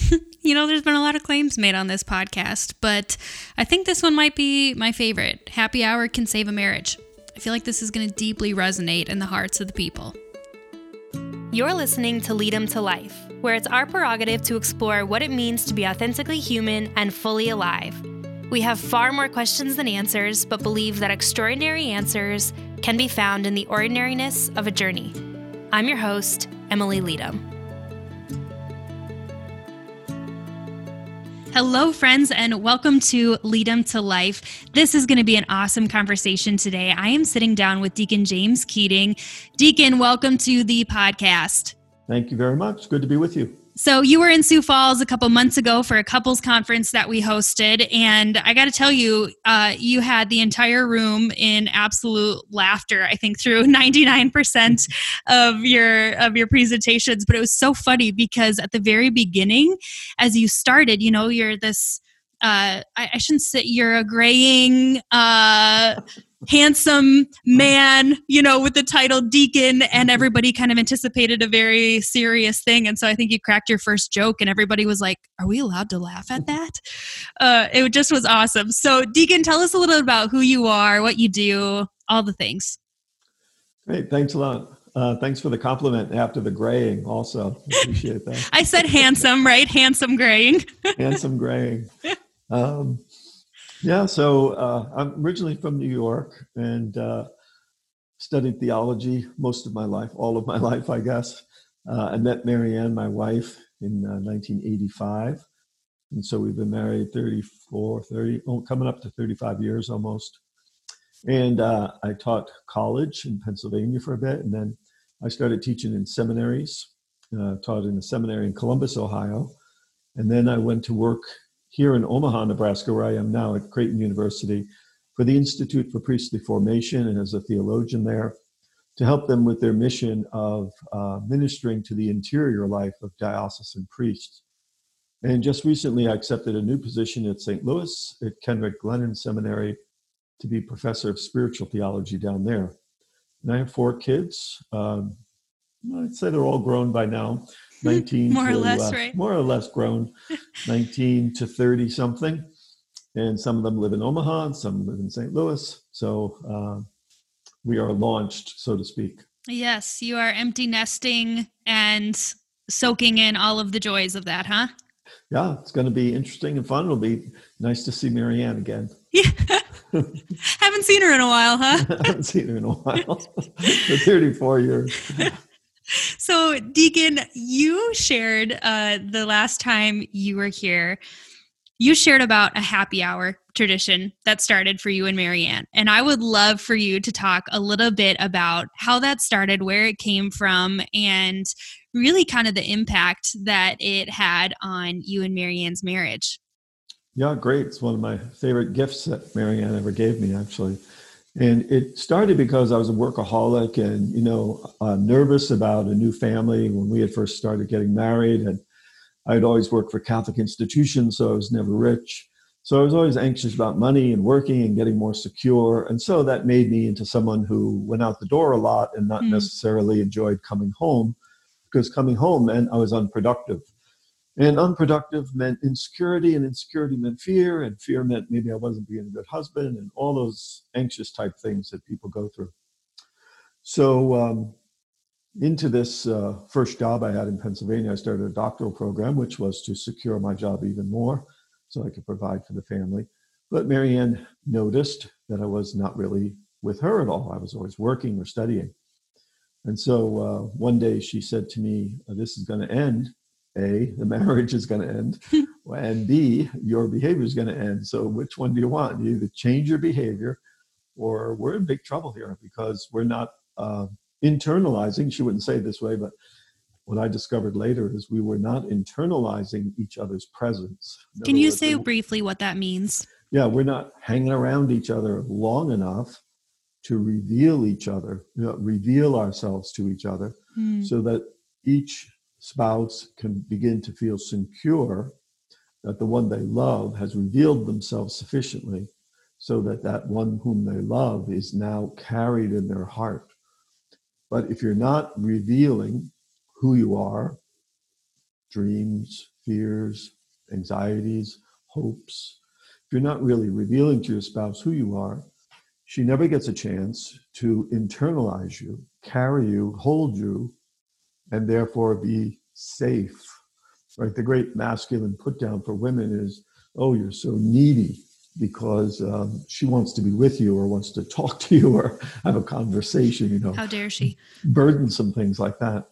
you know, there's been a lot of claims made on this podcast, but I think this one might be my favorite. Happy hour can save a marriage. I feel like this is going to deeply resonate in the hearts of the people. You're listening to Lead 'em to Life, where it's our prerogative to explore what it means to be authentically human and fully alive. We have far more questions than answers, but believe that extraordinary answers can be found in the ordinariness of a journey. I'm your host, Emily Leadham. Hello, friends, and welcome to Lead 'em to Life. This is going to be an awesome conversation today. I am sitting down with Deacon James Keating. Deacon, welcome to the podcast. Thank you very much. Good to be with you. So you were in Sioux Falls a couple months ago for a couples conference that we hosted, and I got to tell you, uh, you had the entire room in absolute laughter. I think through ninety nine percent of your of your presentations, but it was so funny because at the very beginning, as you started, you know, you're this. Uh, I, I shouldn't say you're a graying uh, handsome man, you know, with the title deacon, and everybody kind of anticipated a very serious thing. And so I think you cracked your first joke, and everybody was like, Are we allowed to laugh at that? Uh, it just was awesome. So, Deacon, tell us a little bit about who you are, what you do, all the things. Great. Thanks a lot. Uh, thanks for the compliment after the graying, also. Appreciate that. I said handsome, right? Handsome graying. handsome graying. Um, yeah, so uh, I'm originally from New York and uh, studied theology most of my life, all of my life, I guess. Uh, I met Marianne, my wife, in 1985. Uh, and so we've been married 34, 30, oh, coming up to 35 years almost. And uh, I taught college in Pennsylvania for a bit. And then I started teaching in seminaries, uh, taught in a seminary in Columbus, Ohio. And then I went to work here in Omaha, Nebraska, where I am now at Creighton University, for the Institute for Priestly Formation and as a theologian there to help them with their mission of uh, ministering to the interior life of diocesan priests. And just recently, I accepted a new position at St. Louis at Kenrick Glennon Seminary to be professor of spiritual theology down there. And I have four kids. Um, I'd say they're all grown by now. 19 more to, or less, uh, right? More or less grown, 19 to 30 something. And some of them live in Omaha and some live in St. Louis. So uh, we are launched, so to speak. Yes, you are empty nesting and soaking in all of the joys of that, huh? Yeah, it's going to be interesting and fun. It'll be nice to see Marianne again. Yeah. Haven't seen her in a while, huh? haven't seen her in a while. For 34 years. So deacon you shared uh, the last time you were here you shared about a happy hour tradition that started for you and marianne. And i would love for you to talk a little bit about how that started where it came from and really kind of the impact that it had on you and marianne's marriage. Yeah great. It's one of my favorite gifts that marianne ever gave me actually and it started because I was a workaholic and, you know, uh, nervous about a new family when we had first started getting married. And I'd always worked for Catholic institutions, so I was never rich. So I was always anxious about money and working and getting more secure. And so that made me into someone who went out the door a lot and not mm. necessarily enjoyed coming home because coming home meant I was unproductive. And unproductive meant insecurity, and insecurity meant fear, and fear meant maybe I wasn't being a good husband, and all those anxious type things that people go through. So, um, into this uh, first job I had in Pennsylvania, I started a doctoral program, which was to secure my job even more so I could provide for the family. But Marianne noticed that I was not really with her at all. I was always working or studying. And so uh, one day she said to me, This is going to end a, the marriage is going to end, and B, your behavior is going to end. So, which one do you want? You either change your behavior, or we're in big trouble here because we're not uh, internalizing. She wouldn't say it this way, but what I discovered later is we were not internalizing each other's presence. In Can you words, say briefly what that means? Yeah, we're not hanging around each other long enough to reveal each other, you know, reveal ourselves to each other, mm. so that each spouse can begin to feel secure that the one they love has revealed themselves sufficiently so that that one whom they love is now carried in their heart. But if you're not revealing who you are, dreams, fears, anxieties, hopes. If you're not really revealing to your spouse who you are, she never gets a chance to internalize you, carry you, hold you, and therefore be safe. Right? The great masculine put down for women is, oh, you're so needy because um, she wants to be with you or wants to talk to you or have a conversation, you know. How dare she? Burdensome things like that.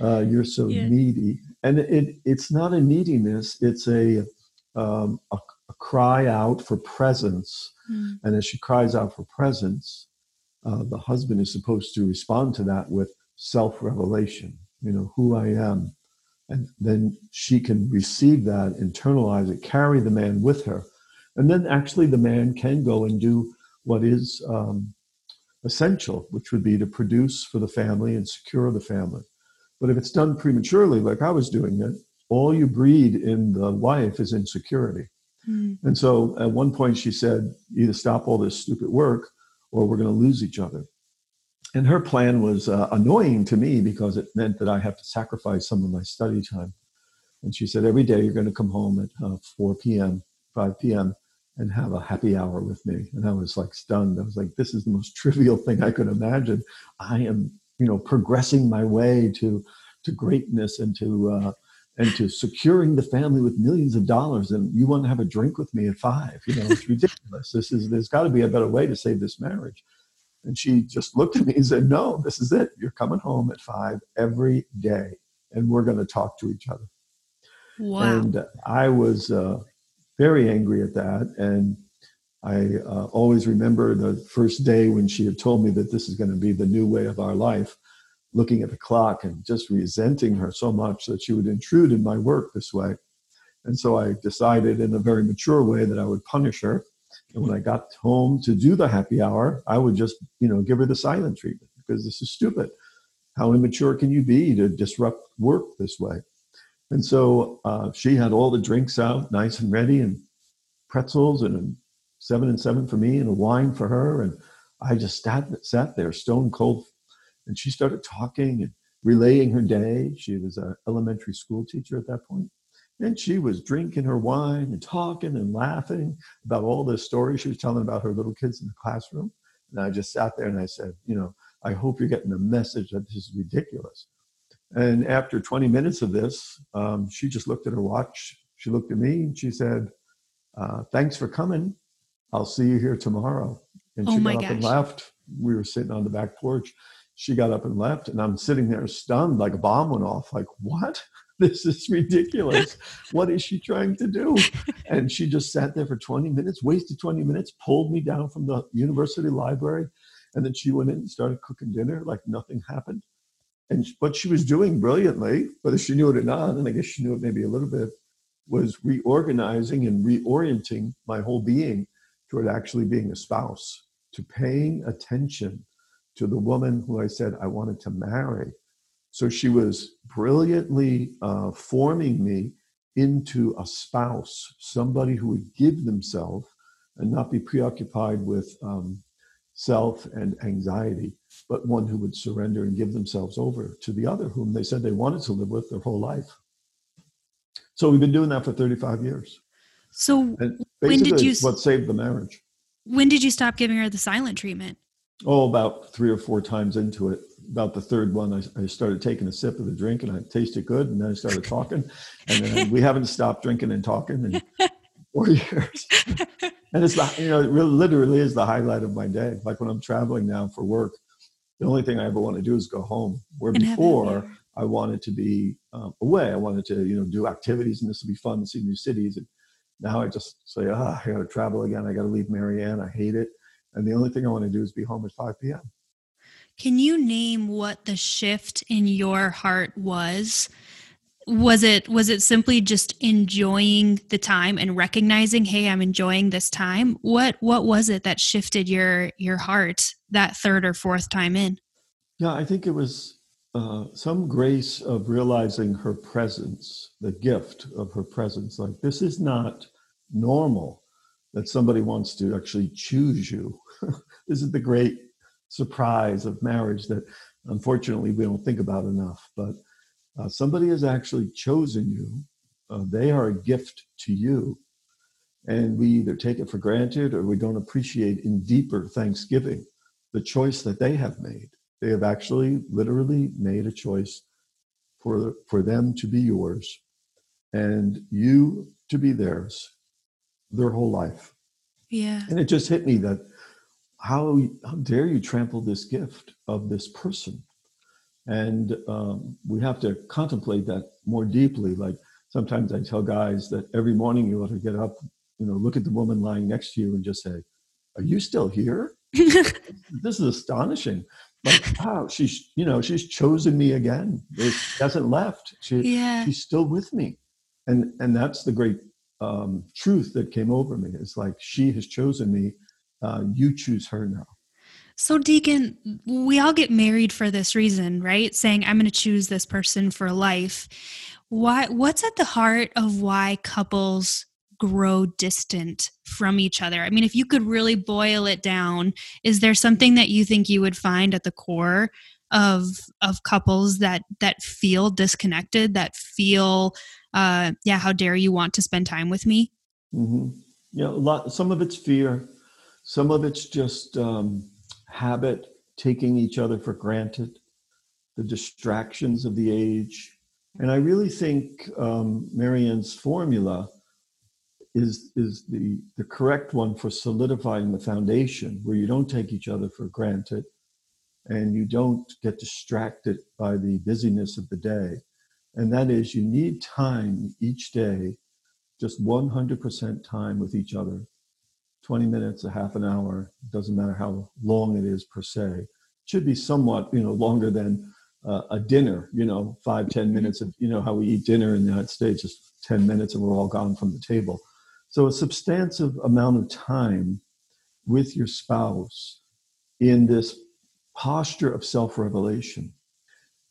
Uh, you're so yeah. needy. And it, it's not a neediness, it's a, um, a, a, cry out for presence. Mm. And as she cries out for presence, uh, the husband is supposed to respond to that with self revelation, you know, who I am. And then she can receive that, internalize it, carry the man with her and then actually the man can go and do what is um, essential, which would be to produce for the family and secure the family. But if it's done prematurely, like I was doing it, all you breed in the wife is insecurity. Mm. And so at one point she said, either stop all this stupid work or we're going to lose each other. And her plan was uh, annoying to me because it meant that I have to sacrifice some of my study time. And she said, every day you're going to come home at uh, 4 p.m., 5 p.m., and have a happy hour with me. And I was like stunned. I was like, this is the most trivial thing I could imagine. I am, you know, progressing my way to to greatness and to uh, and to securing the family with millions of dollars. And you want to have a drink with me at five? You know, it's ridiculous. This is there's got to be a better way to save this marriage. And she just looked at me and said, No, this is it. You're coming home at five every day, and we're going to talk to each other. Wow. And I was uh, very angry at that. And I uh, always remember the first day when she had told me that this is going to be the new way of our life, looking at the clock and just resenting her so much that she would intrude in my work this way. And so I decided in a very mature way that I would punish her. And when I got home to do the happy hour, I would just, you know, give her the silent treatment because this is stupid. How immature can you be to disrupt work this way? And so uh, she had all the drinks out, nice and ready, and pretzels and a seven and seven for me and a wine for her. And I just sat, sat there stone cold. And she started talking and relaying her day. She was an elementary school teacher at that point. And she was drinking her wine and talking and laughing about all the stories she was telling about her little kids in the classroom. And I just sat there and I said, you know, I hope you're getting the message that this is ridiculous. And after 20 minutes of this, um, she just looked at her watch. She looked at me and she said, uh, Thanks for coming. I'll see you here tomorrow. And oh she got up and left. We were sitting on the back porch. She got up and left, and I'm sitting there stunned, like a bomb went off. Like, what? This is ridiculous. what is she trying to do? And she just sat there for 20 minutes, wasted 20 minutes, pulled me down from the university library. And then she went in and started cooking dinner like nothing happened. And what she was doing brilliantly, whether she knew it or not, and I guess she knew it maybe a little bit, was reorganizing and reorienting my whole being toward actually being a spouse, to paying attention to the woman who I said I wanted to marry. So she was brilliantly uh, forming me into a spouse, somebody who would give themselves and not be preoccupied with um, self and anxiety, but one who would surrender and give themselves over to the other whom they said they wanted to live with their whole life. So we've been doing that for 35 years. So when did you what saved the marriage? When did you stop giving her the silent treatment? Oh, about three or four times into it. About the third one, I, I started taking a sip of the drink and I tasted good, and then I started talking, and then we haven't stopped drinking and talking in four years and it's the you know it really literally is the highlight of my day. Like when I'm traveling now for work, the only thing I ever want to do is go home. Where and before I wanted to be um, away, I wanted to you know do activities, and this would be fun to see new cities. And now I just say, ah, I got to travel again. I got to leave Marianne. I hate it. And the only thing I want to do is be home at 5 p.m. Can you name what the shift in your heart was? Was it was it simply just enjoying the time and recognizing hey i'm enjoying this time what what was it that shifted your your heart that third or fourth time in? Yeah i think it was uh, some grace of realizing her presence the gift of her presence like this is not normal that somebody wants to actually choose you this is the great surprise of marriage that unfortunately we don't think about enough but uh, somebody has actually chosen you Uh, they are a gift to you. And we either take it for granted or we don't appreciate in deeper thanksgiving the choice that they have made. They have actually literally made a choice for, for them to be yours and you to be theirs their whole life. Yeah. And it just hit me that how, how dare you trample this gift of this person? And um, we have to contemplate that more deeply. Like sometimes I tell guys that every morning you ought to get up, you know, look at the woman lying next to you and just say, Are you still here? this is astonishing. Like, wow, she's, you know, she's chosen me again. She hasn't left. She, yeah. She's still with me. And, and that's the great um, truth that came over me. It's like, she has chosen me. Uh, you choose her now. So, Deacon, we all get married for this reason, right? Saying, I'm going to choose this person for life. Why, what's at the heart of why couples grow distant from each other? I mean, if you could really boil it down, is there something that you think you would find at the core of of couples that that feel disconnected, that feel, uh, yeah, how dare you want to spend time with me? Mm-hmm. Yeah, a lot. Some of it's fear. Some of it's just um, habit, taking each other for granted, the distractions of the age. And I really think um, Marianne's formula is, is the, the correct one for solidifying the foundation, where you don't take each other for granted and you don't get distracted by the busyness of the day. And that is, you need time each day, just 100% time with each other 20 minutes, a half an hour, doesn't matter how long it is per se. It should be somewhat, you know, longer than uh, a dinner, you know, five, 10 minutes of, you know, how we eat dinner in the United States, just 10 minutes and we're all gone from the table. So a substantive amount of time with your spouse in this posture of self-revelation.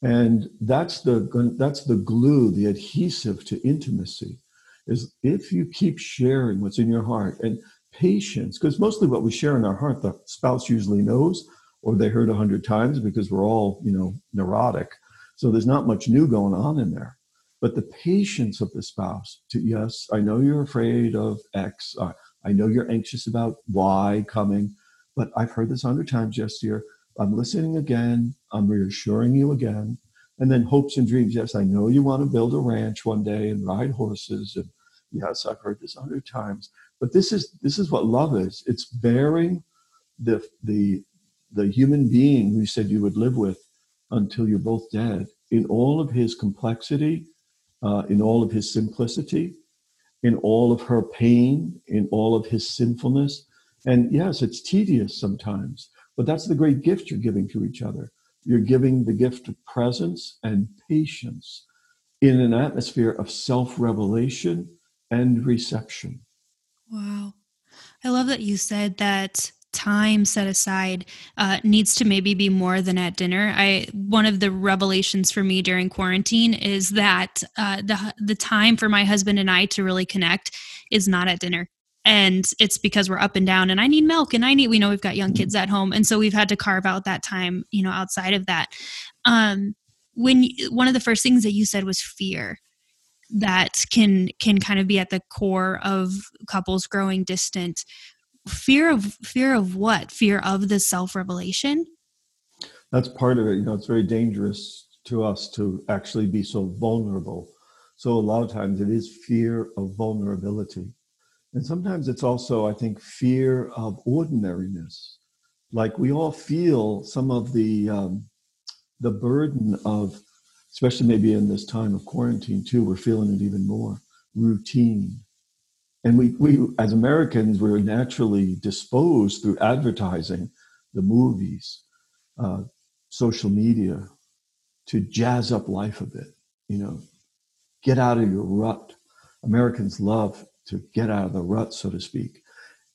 And that's the, that's the glue, the adhesive to intimacy is if you keep sharing what's in your heart and patience, because mostly what we share in our heart, the spouse usually knows, or they heard a hundred times because we're all, you know, neurotic. So there's not much new going on in there. But the patience of the spouse to, yes, I know you're afraid of X. I know you're anxious about Y coming, but I've heard this a hundred times yes, dear. I'm listening again. I'm reassuring you again. And then hopes and dreams. Yes, I know you want to build a ranch one day and ride horses. And yes, I've heard this a hundred times. But this is this is what love is. It's bearing the the the human being who you said you would live with until you're both dead in all of his complexity, uh, in all of his simplicity, in all of her pain, in all of his sinfulness. And yes, it's tedious sometimes, but that's the great gift you're giving to each other. You're giving the gift of presence and patience in an atmosphere of self revelation and reception. Wow. I love that you said that time set aside uh, needs to maybe be more than at dinner. I one of the revelations for me during quarantine is that uh, the the time for my husband and I to really connect is not at dinner. And it's because we're up and down, and I need milk, and I need. We know we've got young kids at home, and so we've had to carve out that time, you know, outside of that. Um, when you, one of the first things that you said was fear, that can can kind of be at the core of couples growing distant. Fear of fear of what? Fear of the self-revelation? That's part of it you know it's very dangerous to us to actually be so vulnerable. So a lot of times it is fear of vulnerability and sometimes it's also i think fear of ordinariness like we all feel some of the um, the burden of especially maybe in this time of quarantine too, we're feeling it even more routine. And we, we as Americans, we're naturally disposed through advertising, the movies, uh, social media, to jazz up life a bit, you know, get out of your rut. Americans love to get out of the rut, so to speak.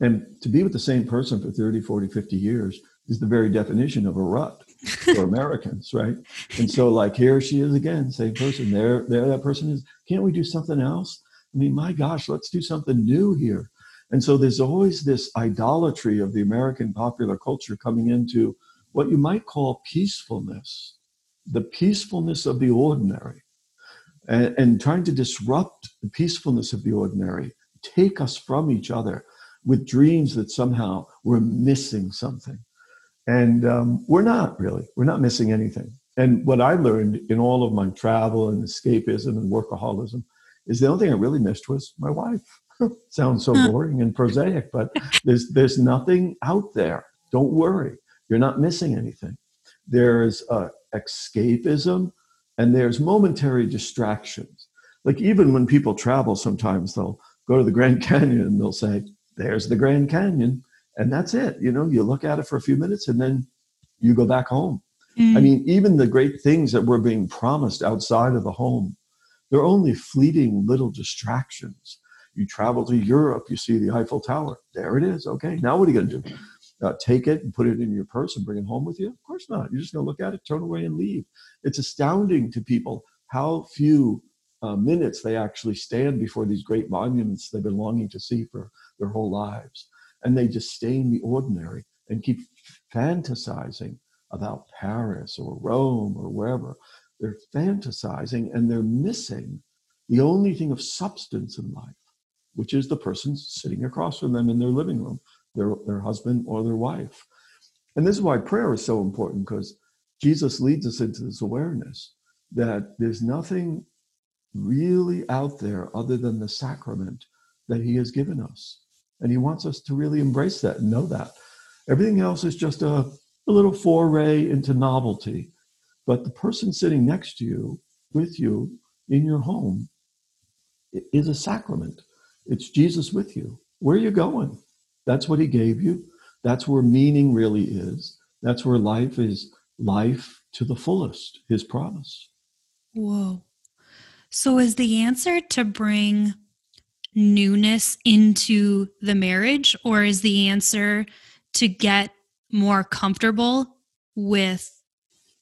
And to be with the same person for 30, 40, 50 years is the very definition of a rut for Americans, right? And so, like, here she is again, same person. There, there, that person is. Can't we do something else? I mean, my gosh, let's do something new here. And so, there's always this idolatry of the American popular culture coming into what you might call peacefulness, the peacefulness of the ordinary, and, and trying to disrupt the peacefulness of the ordinary, take us from each other with dreams that somehow we're missing something. And um, we're not really, we're not missing anything. And what I learned in all of my travel and escapism and workaholism is the only thing I really missed was my wife. Sounds so boring and prosaic, but there's there's nothing out there. Don't worry, you're not missing anything. There's uh, escapism, and there's momentary distractions. Like even when people travel, sometimes they'll go to the Grand Canyon and they'll say, "There's the Grand Canyon," and that's it. You know, you look at it for a few minutes and then you go back home. Mm. I mean, even the great things that we're being promised outside of the home, they're only fleeting little distractions. You travel to Europe, you see the Eiffel Tower. There it is. Okay, now what are you going to do? Uh, take it and put it in your purse and bring it home with you? Of course not. You're just going to look at it, turn away, and leave. It's astounding to people how few uh, minutes they actually stand before these great monuments they've been longing to see for their whole lives. And they disdain the ordinary and keep fantasizing about Paris or Rome or wherever. They're fantasizing and they're missing the only thing of substance in life, which is the person sitting across from them in their living room, their, their husband or their wife. And this is why prayer is so important because Jesus leads us into this awareness that there's nothing really out there other than the sacrament that he has given us. And he wants us to really embrace that and know that. Everything else is just a, a little foray into novelty. But the person sitting next to you, with you, in your home, is a sacrament. It's Jesus with you. Where are you going? That's what he gave you. That's where meaning really is. That's where life is life to the fullest, his promise. Whoa. So, is the answer to bring newness into the marriage, or is the answer to get more comfortable with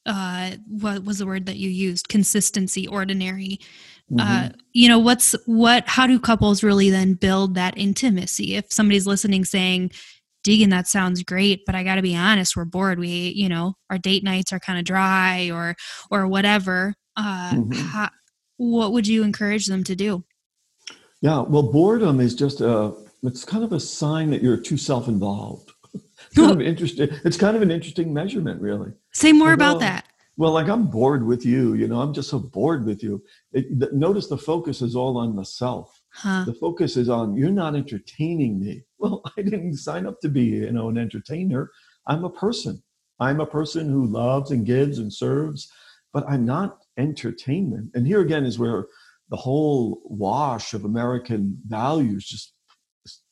uh what was the word that you used consistency ordinary uh, mm-hmm. uh you know what's what how do couples really then build that intimacy if somebody's listening saying Deacon, that sounds great, but I got to be honest, we're bored. We, you know, our date nights are kind of dry or, or whatever. Uh, mm-hmm. how, what would you encourage them to do? Yeah, well, boredom is just a, it's kind of a sign that you're too self-involved. kind of interesting. It's kind of an interesting measurement, really. Say more about that. Well, like I'm bored with you. You know, I'm just so bored with you. It, the, notice the focus is all on the self. Huh. The focus is on you're not entertaining me. Well, I didn't sign up to be, you know, an entertainer. I'm a person. I'm a person who loves and gives and serves, but I'm not entertainment. And here again is where the whole wash of American values just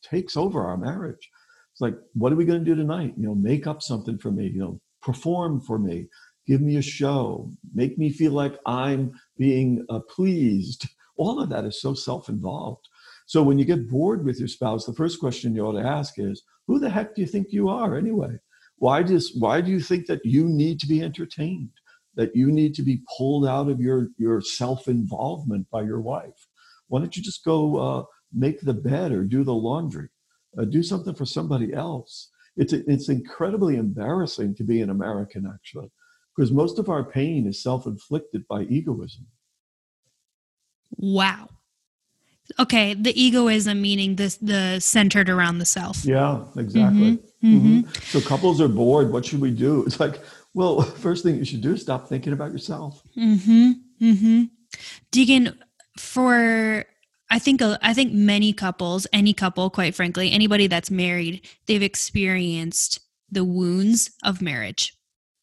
takes over our marriage. It's like, what are we going to do tonight? You know, make up something for me, you know, perform for me, give me a show, make me feel like I'm being uh, pleased. All of that is so self involved. So when you get bored with your spouse, the first question you ought to ask is, who the heck do you think you are anyway? Why does why do you think that you need to be entertained? That you need to be pulled out of your, your self involvement by your wife. Why don't you just go uh, make the bed or do the laundry? Uh, do something for somebody else. It's, it's incredibly embarrassing to be an American, actually, because most of our pain is self inflicted by egoism. Wow. Okay, the egoism meaning this the centered around the self. Yeah, exactly. Mm-hmm. Mm-hmm. So couples are bored. What should we do? It's like well, first thing you should do is stop thinking about yourself. Mm-hmm. Mm-hmm. Deacon, for I think I think many couples, any couple, quite frankly, anybody that's married, they've experienced the wounds of marriage.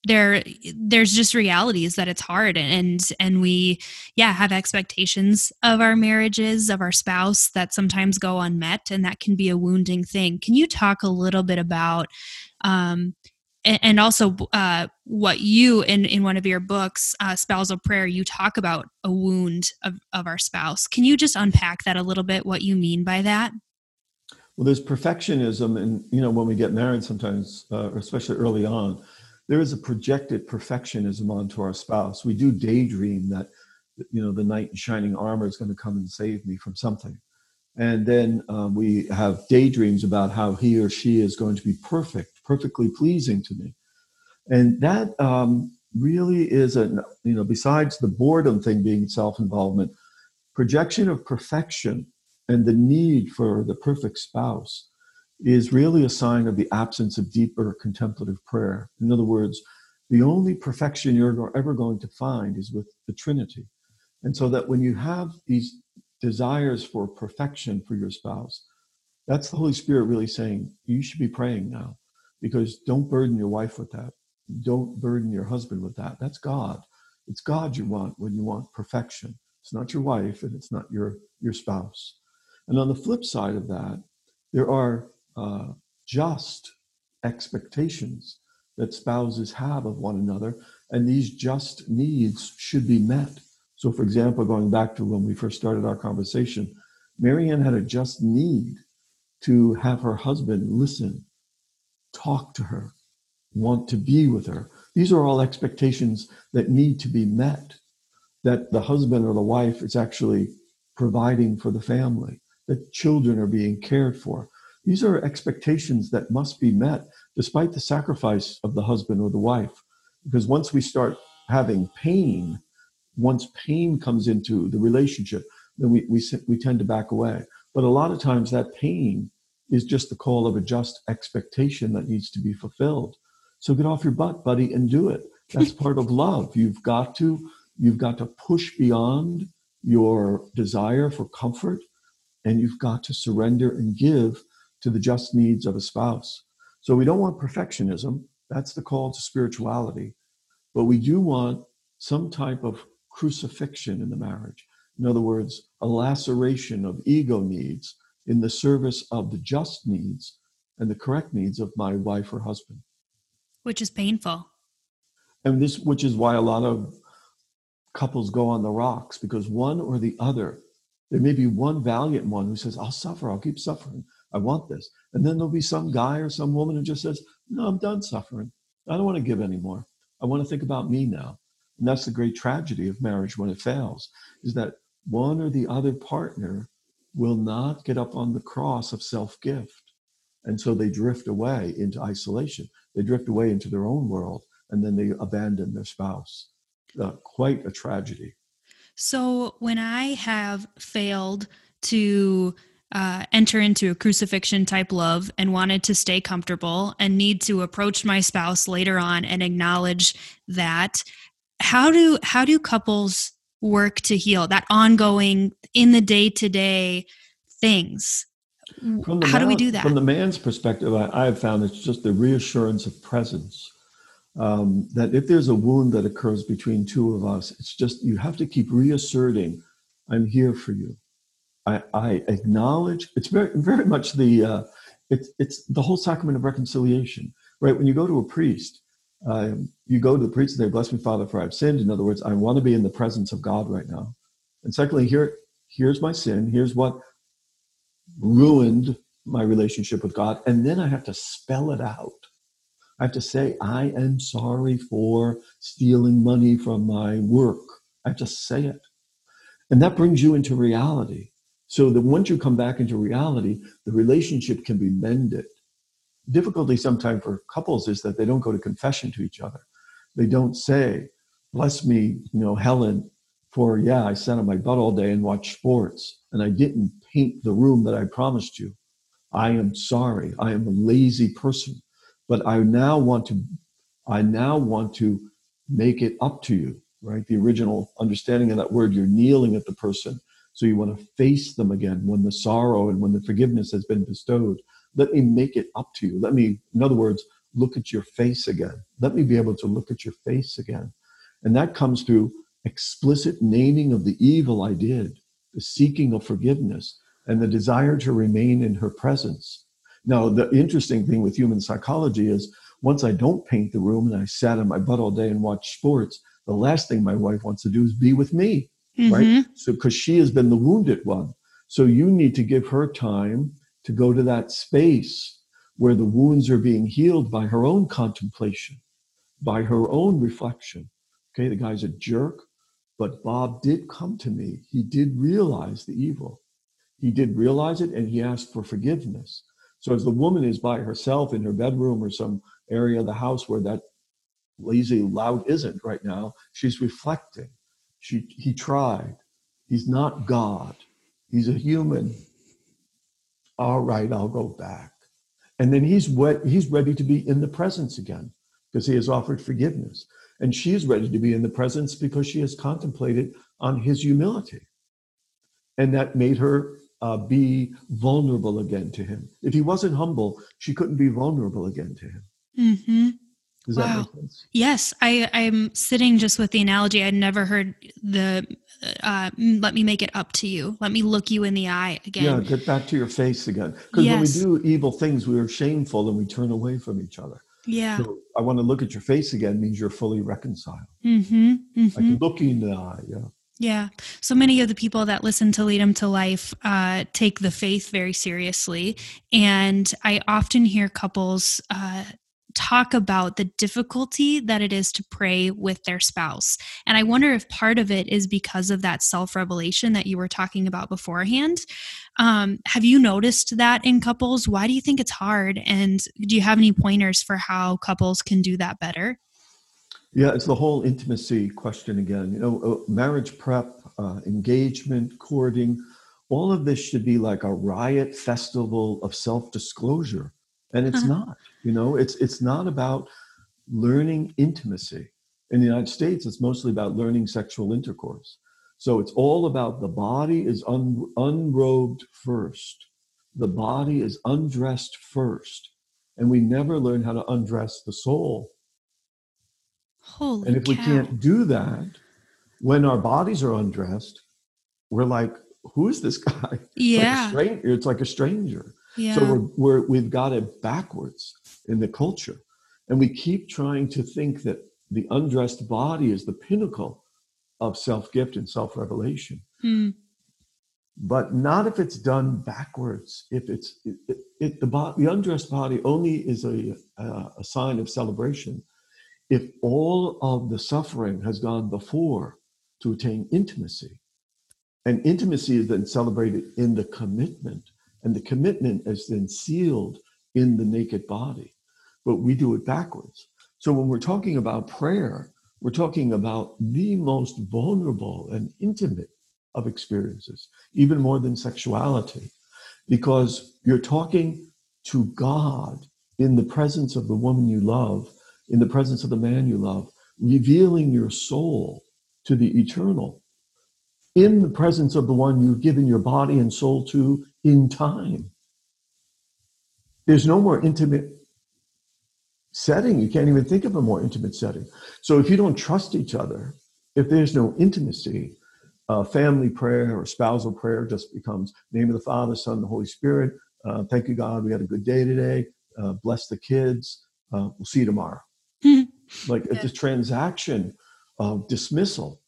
There, there's just realities that it's hard, and and we, yeah, have expectations of our marriages, of our spouse that sometimes go unmet, and that can be a wounding thing. Can you talk a little bit about? Um, and also uh, what you in in one of your books uh, spousal prayer you talk about a wound of, of our spouse. Can you just unpack that a little bit what you mean by that? Well there's perfectionism and you know when we get married sometimes uh, especially early on there is a projected perfectionism onto our spouse. We do daydream that you know the knight in shining armor is going to come and save me from something. And then um, we have daydreams about how he or she is going to be perfect, perfectly pleasing to me. And that um, really is a, you know, besides the boredom thing being self involvement, projection of perfection and the need for the perfect spouse is really a sign of the absence of deeper contemplative prayer. In other words, the only perfection you're ever going to find is with the Trinity. And so that when you have these desires for perfection for your spouse, that's the Holy Spirit really saying, you should be praying now because don't burden your wife with that. Don't burden your husband with that. That's God. It's God you want when you want perfection. It's not your wife and it's not your, your spouse. And on the flip side of that, there are uh, just expectations that spouses have of one another, and these just needs should be met. So, for example, going back to when we first started our conversation, Marianne had a just need to have her husband listen, talk to her, want to be with her. These are all expectations that need to be met, that the husband or the wife is actually providing for the family, that children are being cared for. These are expectations that must be met despite the sacrifice of the husband or the wife. Because once we start having pain, once pain comes into the relationship, then we, we, we tend to back away. But a lot of times that pain is just the call of a just expectation that needs to be fulfilled. So get off your butt, buddy, and do it. That's part of love. You've got to you've got to push beyond your desire for comfort and you've got to surrender and give to the just needs of a spouse. So we don't want perfectionism. That's the call to spirituality. But we do want some type of crucifixion in the marriage. In other words, a laceration of ego needs in the service of the just needs and the correct needs of my wife or husband. Which is painful. And this, which is why a lot of couples go on the rocks because one or the other, there may be one valiant one who says, I'll suffer, I'll keep suffering. I want this. And then there'll be some guy or some woman who just says, No, I'm done suffering. I don't want to give anymore. I want to think about me now. And that's the great tragedy of marriage when it fails, is that one or the other partner will not get up on the cross of self gift. And so they drift away into isolation. They drift away into their own world and then they abandon their spouse. Uh, quite a tragedy. So when I have failed to uh, enter into a crucifixion type love and wanted to stay comfortable and need to approach my spouse later on and acknowledge that how do how do couples work to heal that ongoing in the day to day things how man, do we do that? from the man's perspective I, have found it's just the reassurance of presence um, that if there's a wound that occurs between two of us it's just you have to keep reasserting i'm here for you. I, I acknowledge it's very very much the uh, it's it's the whole sacrament of reconciliation, right? When you go to a priest, uh, you go to the priest and say, "Bless me, Father, for I've sinned." In other words, I want to be in the presence of God right now. And secondly, here here's my sin. Here's what ruined my relationship with God, and then I have to spell it out. I have to say, I am sorry for stealing money from my work. I have to say it. And that brings you into reality. So that once you come back into reality, the relationship can be mended. Difficulty sometimes for couples is that they don't go to confession to each other. They don't say, bless me, you know, Helen, for yeah, I sat on my butt all day and watched sports and I didn't paint the room that I promised you. I am sorry. I am a lazy person, but I now want to, I now want to make it up to you, right? The original understanding of that word, you're kneeling at the person so you want to face them again when the sorrow and when the forgiveness has been bestowed. Let me make it up to you. Let me, in other words, look at your face again. Let me be able to look at your face again. And that comes through explicit naming of the evil I did, the seeking of forgiveness, and the desire to remain in her presence. Now, the interesting thing with human psychology is once I don't paint the room and I sat on my butt all day and watched sports, the last thing my wife wants to do is be with me mm-hmm. right? So, because she has been the wounded one. So, you need to give her time to go to that space where the wounds are being healed by her own contemplation, by her own reflection. Okay, the guy's a jerk, but Bob did come to me. He did realize the evil. He did realize it and he asked for forgiveness. So, as the woman is by herself in her bedroom or some area of the house where that lazy loud isn't right now, she's reflecting she, he tried. He's not God. He's a human. All right, I'll go back. And then he's wet, he's ready to be in the presence again because he has offered forgiveness. And she is ready to be in the presence because she has contemplated on his humility. And that made her uh, be vulnerable again to him. If he wasn't humble, she couldn't be vulnerable again to him. Mm-hmm. Does Wow. that make sense? Yes, I, I'm sitting just with the analogy. I'd never heard the uh, mm, "let me make it up to you," "let me look you in the eye" again. Yeah, get back to your face again. Because Yes. when we do evil things, we are shameful and we turn away from each other. Yeah. So I want to look at your face again means you're fully reconciled. Mm-hmm. I mm-hmm. can look you in the eye. Yeah. Yeah. So many of the people that listen to Lead 'em to Life uh, take the faith very seriously. And I often hear couples uh, talk about the difficulty that it is to pray with their spouse. And I wonder if part of it is because of that self revelation that you were talking about beforehand. Um, have you noticed that in couples? Why do you think it's hard? And do you have any pointers for how couples can do that better? Yeah, it's the whole intimacy question again. You know, uh, marriage prep, uh, engagement, courting, all of this should be like a riot festival of self-disclosure, and it's Uh-huh. not. You know, it's it's not about learning intimacy. In the United States, it's mostly about learning sexual intercourse. So it's all about the body is un, unrobed first. The body is undressed first, and we never learn how to undress the soul. Holy And if we can't do that, when our bodies are undressed, we're like, who is this guy? yeah. Like. It's like a stranger. Yeah. So we're, we're, we've got it backwards in the culture. And we keep trying to think that the undressed body is the pinnacle of self gift and self revelation. Hmm. But not if it's done backwards. If it's it, it, it, the, bo- the undressed body only is a, a, a sign of celebration if all of the suffering has gone before to attain intimacy. And intimacy is then celebrated in the commitment, and the commitment is then sealed in the naked body. But we do it backwards. So when we're talking about prayer, we're talking about the most vulnerable and intimate of experiences, even more than sexuality, because you're talking to God in the presence of the woman you love, in the presence of the man you love, revealing your soul to the eternal, in the presence of the one you've given your body and soul to in time. There's no more intimate setting. You can't even think of a more intimate setting. So if you don't trust each other, if there's no intimacy, uh, family prayer or spousal prayer just becomes name of the Father, Son, the Holy Spirit. Uh, thank you, God. We had a good day today. Uh, bless the kids. Uh, we'll see you tomorrow. like it's a transaction of dismissal,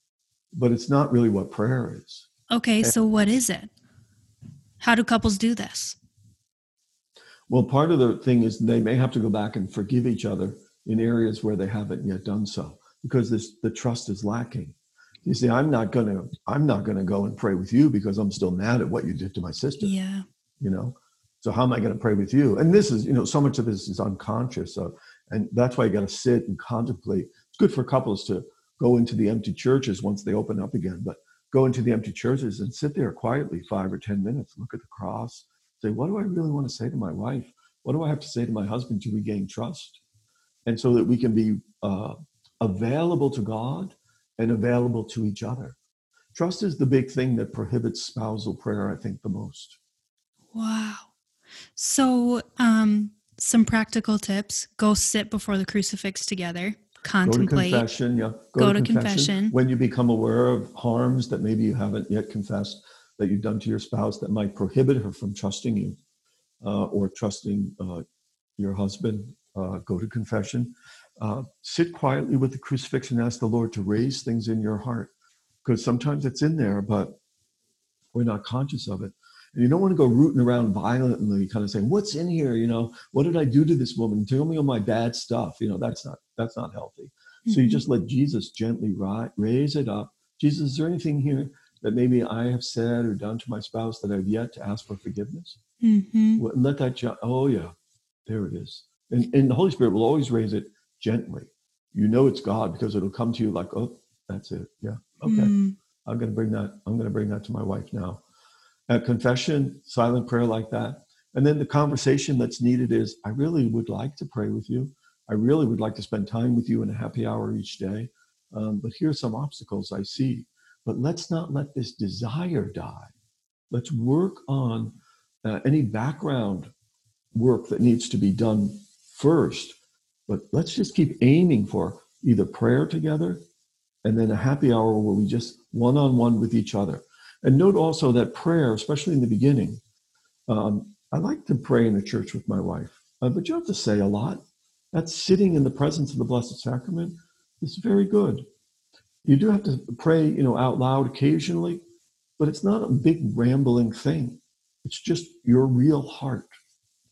but it's not really what prayer is. Okay, so what is it? How do couples do this? Well, part of the thing is they may have to go back and forgive each other in areas where they haven't yet done so because this, the trust is lacking. You see, I'm not gonna I'm not gonna go and pray with you because I'm still mad at what you did to my sister. Yeah. You know, so how am I going to pray with you? And this is you know so much of this is unconscious, so, and that's why you got to sit and contemplate. It's good for couples to go into the empty churches once they open up again, but go into the empty churches and sit there quietly five or ten minutes, look at the cross, say, what do I really want to say to my wife? What do I have to say to my husband to regain trust? And so that we can be uh, available to God and available to each other. Trust is the big thing that prohibits spousal prayer, I think, the most. Wow. So, um, some practical tips go sit before the crucifix together, Go to contemplate. confession, yeah. Go to confession. When you become aware of harms that maybe you haven't yet confessed that you've done to your spouse that might prohibit her from trusting you uh, or trusting uh, your husband, uh, go to confession. Uh, sit quietly with the crucifix and ask the Lord to raise things in your heart because sometimes it's in there, but we're not conscious of it. And you don't want to go rooting around violently, kind of saying, "What's in here? You know, what did I do to this woman? Tell me all my bad stuff." You know, that's not that's not healthy. So you just let Jesus gently ri- raise it up. Jesus, is there anything here that maybe I have said or done to my spouse that I've yet to ask for forgiveness? Mhm. Let that. Oh yeah, there it is. And, and the Holy Spirit will always raise it gently. You know it's God because it'll come to you like, "Oh, that's it. Yeah, okay." Mm. I'm going to bring that. I'm going to bring that to my wife now. At confession, silent prayer like that, and then the conversation that's needed is, I really would like to pray with you. I really would like to spend time with you in a happy hour each day. Um, but here's some obstacles I see. But let's not let this desire die. Let's work on uh, any background work that needs to be done first. But let's just keep aiming for either prayer together and then a happy hour where we just one on one with each other. And note also that prayer, especially in the beginning, um, I like to pray in the church with my wife, uh, but you have to say a lot. That's sitting in the presence of the Blessed Sacrament is very good. You do have to pray, you know, out loud occasionally, but it's not a big rambling thing. It's just your real heart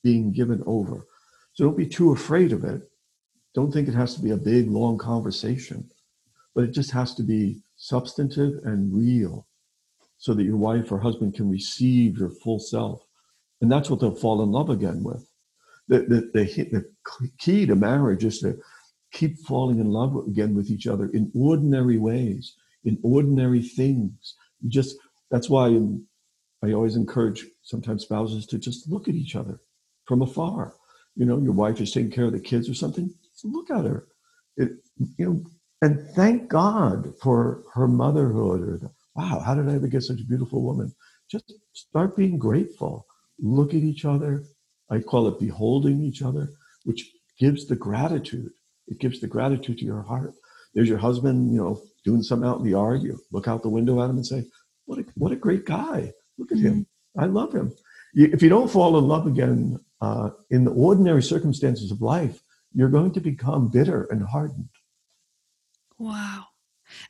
being given over. So don't be too afraid of it. Don't think it has to be a big, long conversation, but it just has to be substantive and real so that your wife or husband can receive your full self. And that's what they'll fall in love again with. The, the, the, the key to marriage is to keep falling in love again with each other in ordinary ways, in ordinary things. You just that's why in, I always encourage sometimes spouses to just look at each other from afar. You know, your wife is taking care of the kids or something. look at her. It, you know, and thank God for her motherhood or the, wow, how did I ever get such a beautiful woman? Just start being grateful. Look at each other. I call it beholding each other, which gives the gratitude. It gives the gratitude to your heart. There's your husband, you know, doing something out in the yard. You look out the window at him and say, what a, what a great guy. Look at mm-hmm. him. I love him. If you don't fall in love again uh, in the ordinary circumstances of life, you're going to become bitter and hardened. Wow.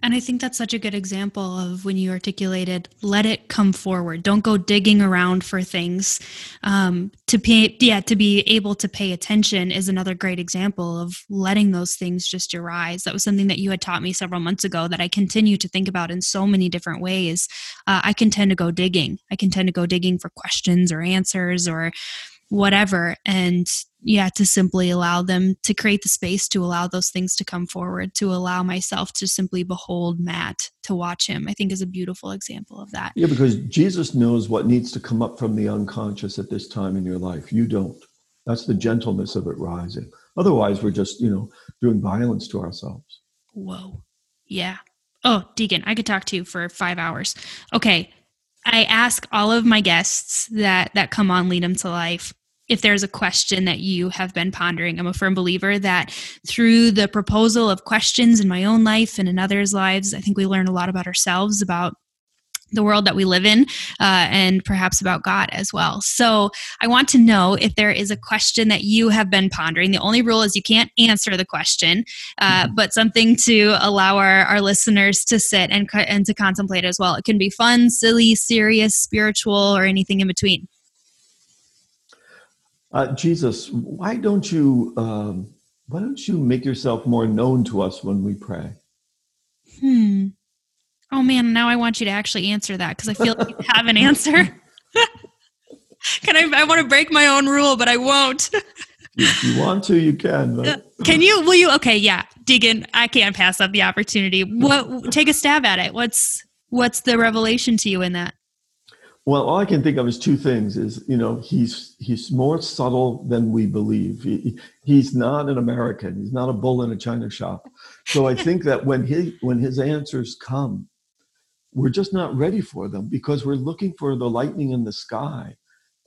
And I think that's such a good example of when you articulated, let it come forward. Don't go digging around for things. Um, to pay, yeah, to be able to pay attention is another great example of letting those things just arise. That was something that you had taught me several months ago that I continue to think about in so many different ways. Uh, I can tend to go digging. I can tend to go digging for questions or answers or whatever and yeah to simply allow them to create the space to allow those things to come forward to allow myself to simply behold matt to watch him i think is a beautiful example of that. Yeah because jesus knows what needs to come up from the unconscious at this time in your life. You don't. That's the gentleness of it rising. Otherwise we're just you know doing violence to ourselves. Whoa. Yeah. Oh deacon i could talk to you for five hours. Okay. I ask all of my guests that that come on Lead Them to Life if there's a question that you have been pondering. I'm a firm believer that through the proposal of questions in my own life and in others' lives, I think we learn a lot about ourselves, about the world that we live in uh, and perhaps about God as well. So I want to know if there is a question that you have been pondering. The only rule is you can't answer the question, uh, mm-hmm. but something to allow our, our listeners to sit and, and to contemplate as well. It can be fun, silly, serious, spiritual, or anything in between. Uh, Jesus, why don't you um, why don't you make yourself more known to us when we pray? Hmm. Oh man, now I want you to actually answer that because I feel like you have an answer. can I? I want to break my own rule, but I won't. if you want to, you can. But. Can you? Will you? Okay, yeah, Deacon, I can't pass up the opportunity. What? Take a stab at it. What's What's the revelation to you in that? Well, all I can think of is two things: is you know he's he's more subtle than we believe. He, he's not an American. He's not a bull in a china shop. So I think that when he when his answers come, we're just not ready for them because we're looking for the lightning in the sky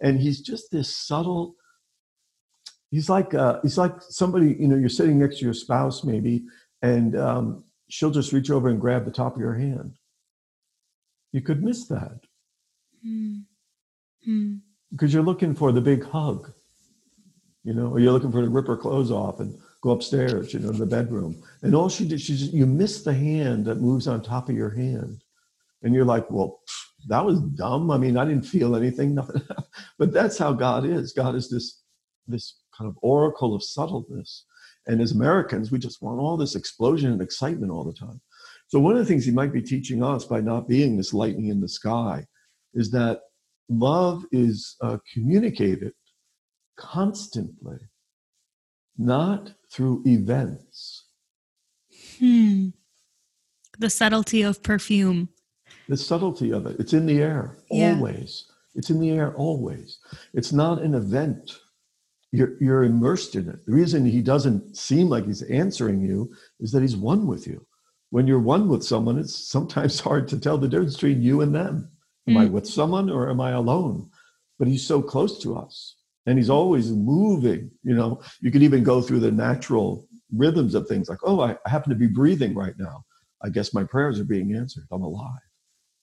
and he's just this subtle he's like uh, he's like somebody you know you're sitting next to your spouse maybe and um, she'll just reach over and grab the top of your hand you could miss that. Hmm. Hmm. because you're looking for the big hug you know or you're looking for to rip her clothes off and go upstairs you know to the bedroom and all she did she just you miss the hand that moves on top of your hand and you're like, well, that was dumb. I mean, I didn't feel anything, nothing. but that's how God is. God is this this kind of oracle of subtleness. And as Americans, we just want all this explosion and excitement all the time. So one of the things he might be teaching us by not being this lightning in the sky is that love is uh, communicated constantly, not through events. Hmm. The subtlety of perfume the subtlety of it. It's in the air Yeah. always. It's in the air always. It's not an event. You're, you're immersed in it. The reason he doesn't seem like he's answering you is that he's one with you. When you're one with someone, it's sometimes hard to tell the difference between you and them. Am I mm. with someone or am I alone? But he's so close to us and he's always moving. You know, you can even go through the natural rhythms of things like, oh, I, I happen to be breathing right now. I guess my prayers are being answered. I'm alive.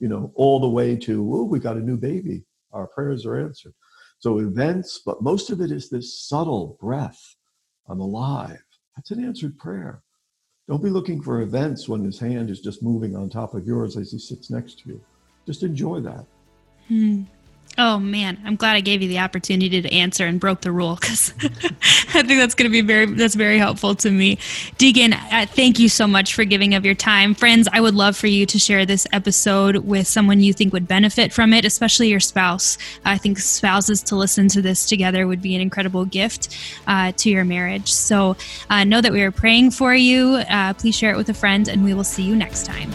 You know, all the way to, oh, we got a new baby. Our prayers are answered. So events, but most of it is this subtle breath. I'm alive. That's an answered prayer. Don't be looking for events when his hand is just moving on top of yours as he sits next to you. Just enjoy that. Hmm. Oh man, I'm glad I gave you the opportunity to answer and broke the rule because I think that's going to be very that's very helpful to me. Deacon, uh, thank you so much for giving of your time, friends. I would love for you to share this episode with someone you think would benefit from it, especially your spouse. I think spouses to listen to this together would be an incredible gift uh, to your marriage. So uh, know that we are praying for you. Uh, please share it with a friend, and we will see you next time.